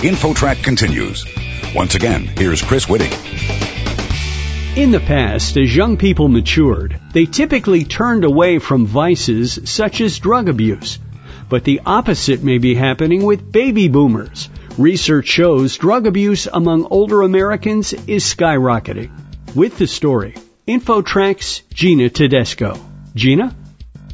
InfoTrack continues. Once again, here's Chris Whitting. In the past, as young people matured, they typically turned away from vices such as drug abuse. But the opposite may be happening with baby boomers. Research shows drug abuse among older Americans is skyrocketing. With the story, InfoTrack's Gina Tedesco. Gina?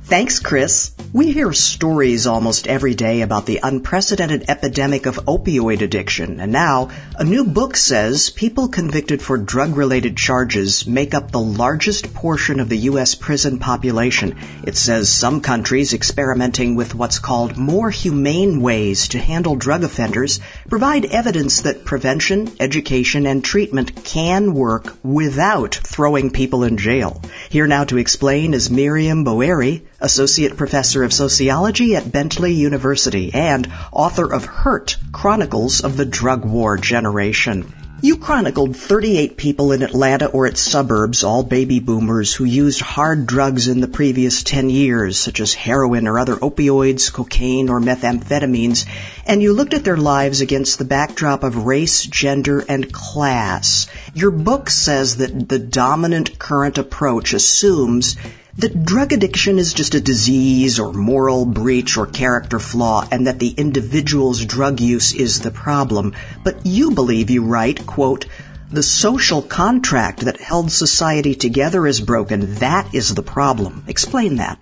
Thanks, Chris. We hear stories almost every day about the unprecedented epidemic of opioid addiction, and now a new book says people convicted for drug-related charges make up the largest portion of the U.S. prison population. It says some countries experimenting with what's called more humane ways to handle drug offenders provide evidence that prevention, education, and treatment can work without throwing people in jail. Here now to explain is Miriam Boeri, Associate Professor of Sociology at Bentley University and author of Hurt, Chronicles of the Drug War Generation. You chronicled 38 people in Atlanta or its suburbs, all baby boomers who used hard drugs in the previous 10 years, such as heroin or other opioids, cocaine, or methamphetamines, and you looked at their lives against the backdrop of race, gender, and class. Your book says that the dominant current approach assumes that drug addiction is just a disease or moral breach or character flaw and that the individual's drug use is the problem. But you believe you write, quote, the social contract that held society together is broken. That is the problem. Explain that.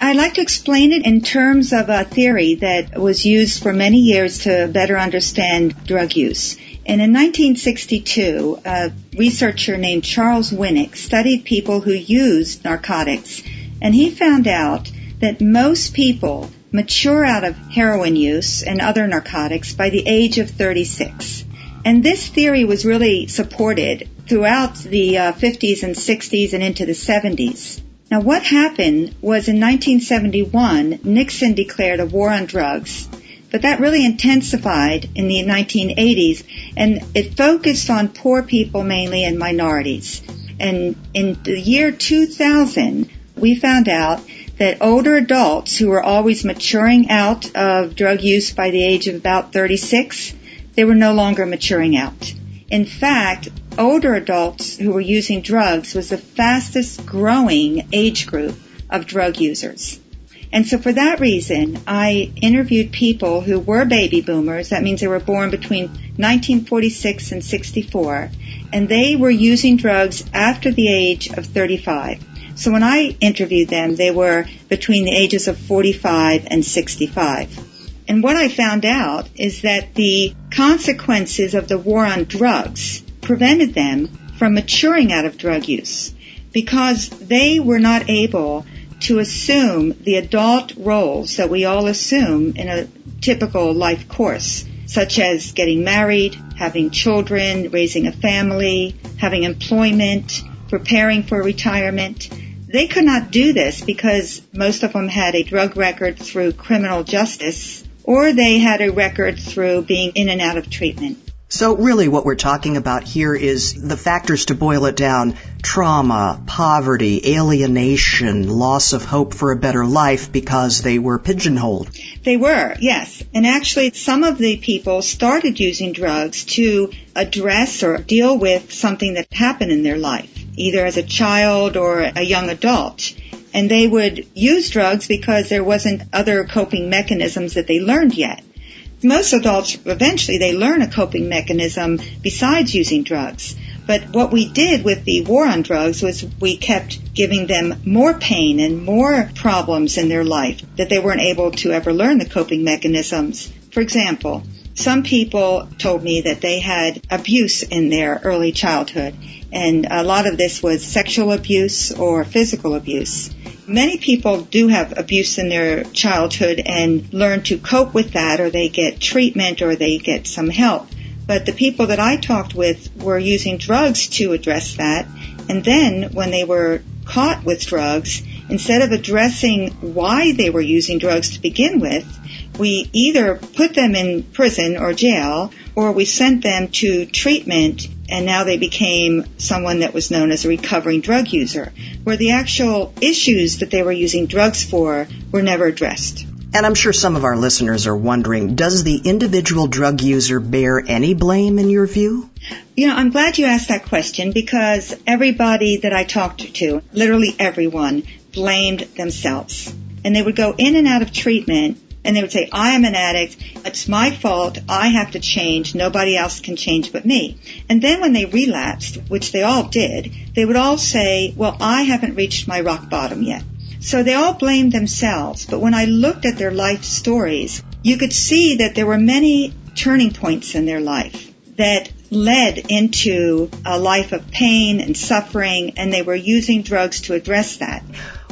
I'd like to explain it in terms of a theory that was used for many years to better understand drug use. And in 1962, a researcher named Charles Winick studied people who used narcotics, and he found out that most people mature out of heroin use and other narcotics by the age of 36. And this theory was really supported throughout the uh, 50s and 60s and into the 70s. Now what happened was in 1971, Nixon declared a war on drugs but that really intensified in the 1980s and it focused on poor people mainly and minorities. And in the year 2000, we found out that older adults who were always maturing out of drug use by the age of about 36, they were no longer maturing out. In fact, older adults who were using drugs was the fastest growing age group of drug users. And so for that reason, I interviewed people who were baby boomers. That means they were born between 1946 and 64. And they were using drugs after the age of 35. So when I interviewed them, they were between the ages of 45 and 65. And what I found out is that the consequences of the war on drugs prevented them from maturing out of drug use because they were not able to assume the adult roles that we all assume in a typical life course, such as getting married, having children, raising a family, having employment, preparing for retirement. They could not do this because most of them had a drug record through criminal justice or they had a record through being in and out of treatment. So really what we're talking about here is the factors to boil it down. Trauma, poverty, alienation, loss of hope for a better life because they were pigeonholed. They were, yes. And actually some of the people started using drugs to address or deal with something that happened in their life, either as a child or a young adult and they would use drugs because there wasn't other coping mechanisms that they learned yet most adults eventually they learn a coping mechanism besides using drugs. But what we did with the war on drugs was we kept giving them more pain and more problems in their life that they weren't able to ever learn the coping mechanisms. For example, some people told me that they had abuse in their early childhood and a lot of this was sexual abuse or physical abuse. Many people do have abuse in their childhood and learn to cope with that or they get treatment or they get some help. But the people that I talked with were using drugs to address that. And then when they were caught with drugs, instead of addressing why they were using drugs to begin with, we either put them in prison or jail or we sent them to treatment and now they became someone that was known as a recovering drug user, where the actual issues that they were using drugs for were never addressed. And I'm sure some of our listeners are wondering, does the individual drug user bear any blame in your view? You know, I'm glad you asked that question because everybody that I talked to, literally everyone, blamed themselves. And they would go in and out of treatment and they would say, I am an addict. It's my fault. I have to change. Nobody else can change but me. And then when they relapsed, which they all did, they would all say, well, I haven't reached my rock bottom yet. So they all blamed themselves. But when I looked at their life stories, you could see that there were many turning points in their life that led into a life of pain and suffering, and they were using drugs to address that.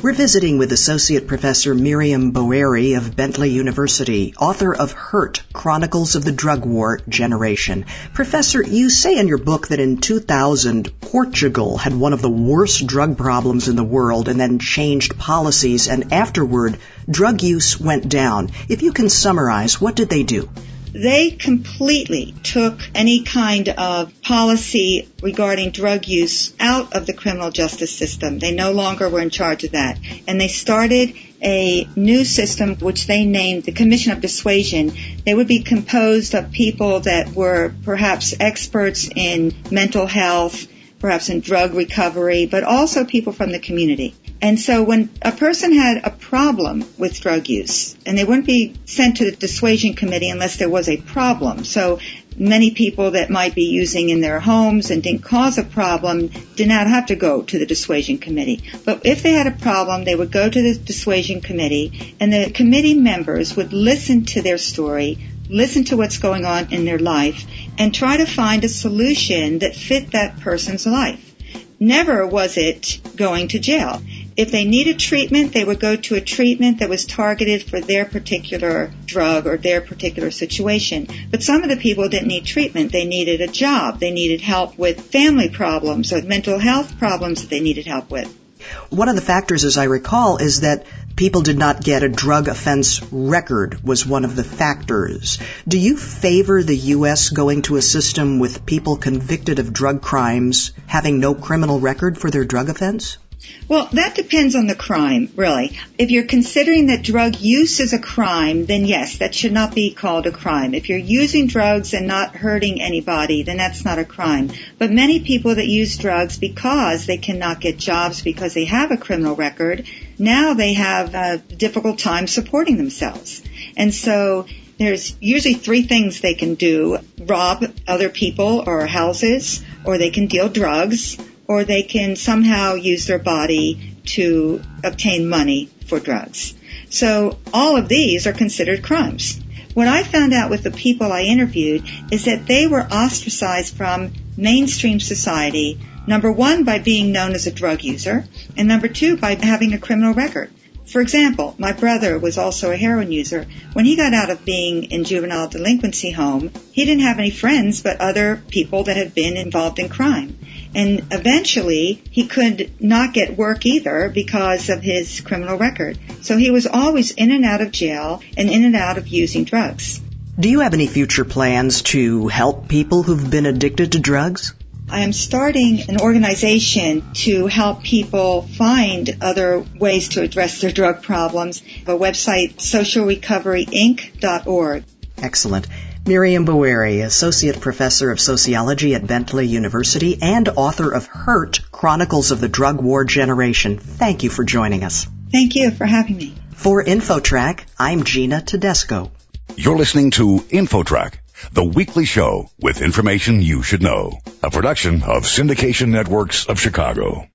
We're visiting with Associate Professor Miriam Boeri of Bentley University, author of Hurt, Chronicles of the Drug War Generation. Professor, you say in your book that in 2000, Portugal had one of the worst drug problems in the world and then changed policies, and afterward, drug use went down. If you can summarize, what did they do? They completely took any kind of policy regarding drug use out of the criminal justice system. They no longer were in charge of that. And they started a new system which they named the Commission of Dissuasion. They would be composed of people that were perhaps experts in mental health, perhaps in drug recovery, but also people from the community. And so when a person had a problem with drug use, and they wouldn't be sent to the dissuasion committee unless there was a problem. So many people that might be using in their homes and didn't cause a problem did not have to go to the dissuasion committee. But if they had a problem, they would go to the dissuasion committee and the committee members would listen to their story, listen to what's going on in their life, and try to find a solution that fit that person's life. Never was it going to jail. If they needed treatment, they would go to a treatment that was targeted for their particular drug or their particular situation. But some of the people didn't need treatment. They needed a job. They needed help with family problems or mental health problems that they needed help with. One of the factors, as I recall, is that people did not get a drug offense record was one of the factors. Do you favor the U.S. going to a system with people convicted of drug crimes having no criminal record for their drug offense? Well, that depends on the crime, really. If you're considering that drug use is a crime, then yes, that should not be called a crime. If you're using drugs and not hurting anybody, then that's not a crime. But many people that use drugs because they cannot get jobs because they have a criminal record, now they have a difficult time supporting themselves. And so there's usually three things they can do. Rob other people or houses, or they can deal drugs, or they can somehow use their body to obtain money for drugs. So all of these are considered crimes. What I found out with the people I interviewed is that they were ostracized from mainstream society, number one, by being known as a drug user, and number two, by having a criminal record. For example, my brother was also a heroin user. When he got out of being in juvenile delinquency home, he didn't have any friends but other people that had been involved in crime. And eventually, he could not get work either because of his criminal record. So he was always in and out of jail and in and out of using drugs. Do you have any future plans to help people who've been addicted to drugs? I am starting an organization to help people find other ways to address their drug problems. The website socialrecoveryinc.org. Excellent. Miriam Boeri, Associate Professor of Sociology at Bentley University and author of Hurt, Chronicles of the Drug War Generation. Thank you for joining us. Thank you for having me. For InfoTrack, I'm Gina Tedesco. You're listening to InfoTrack, the weekly show with information you should know. A production of Syndication Networks of Chicago.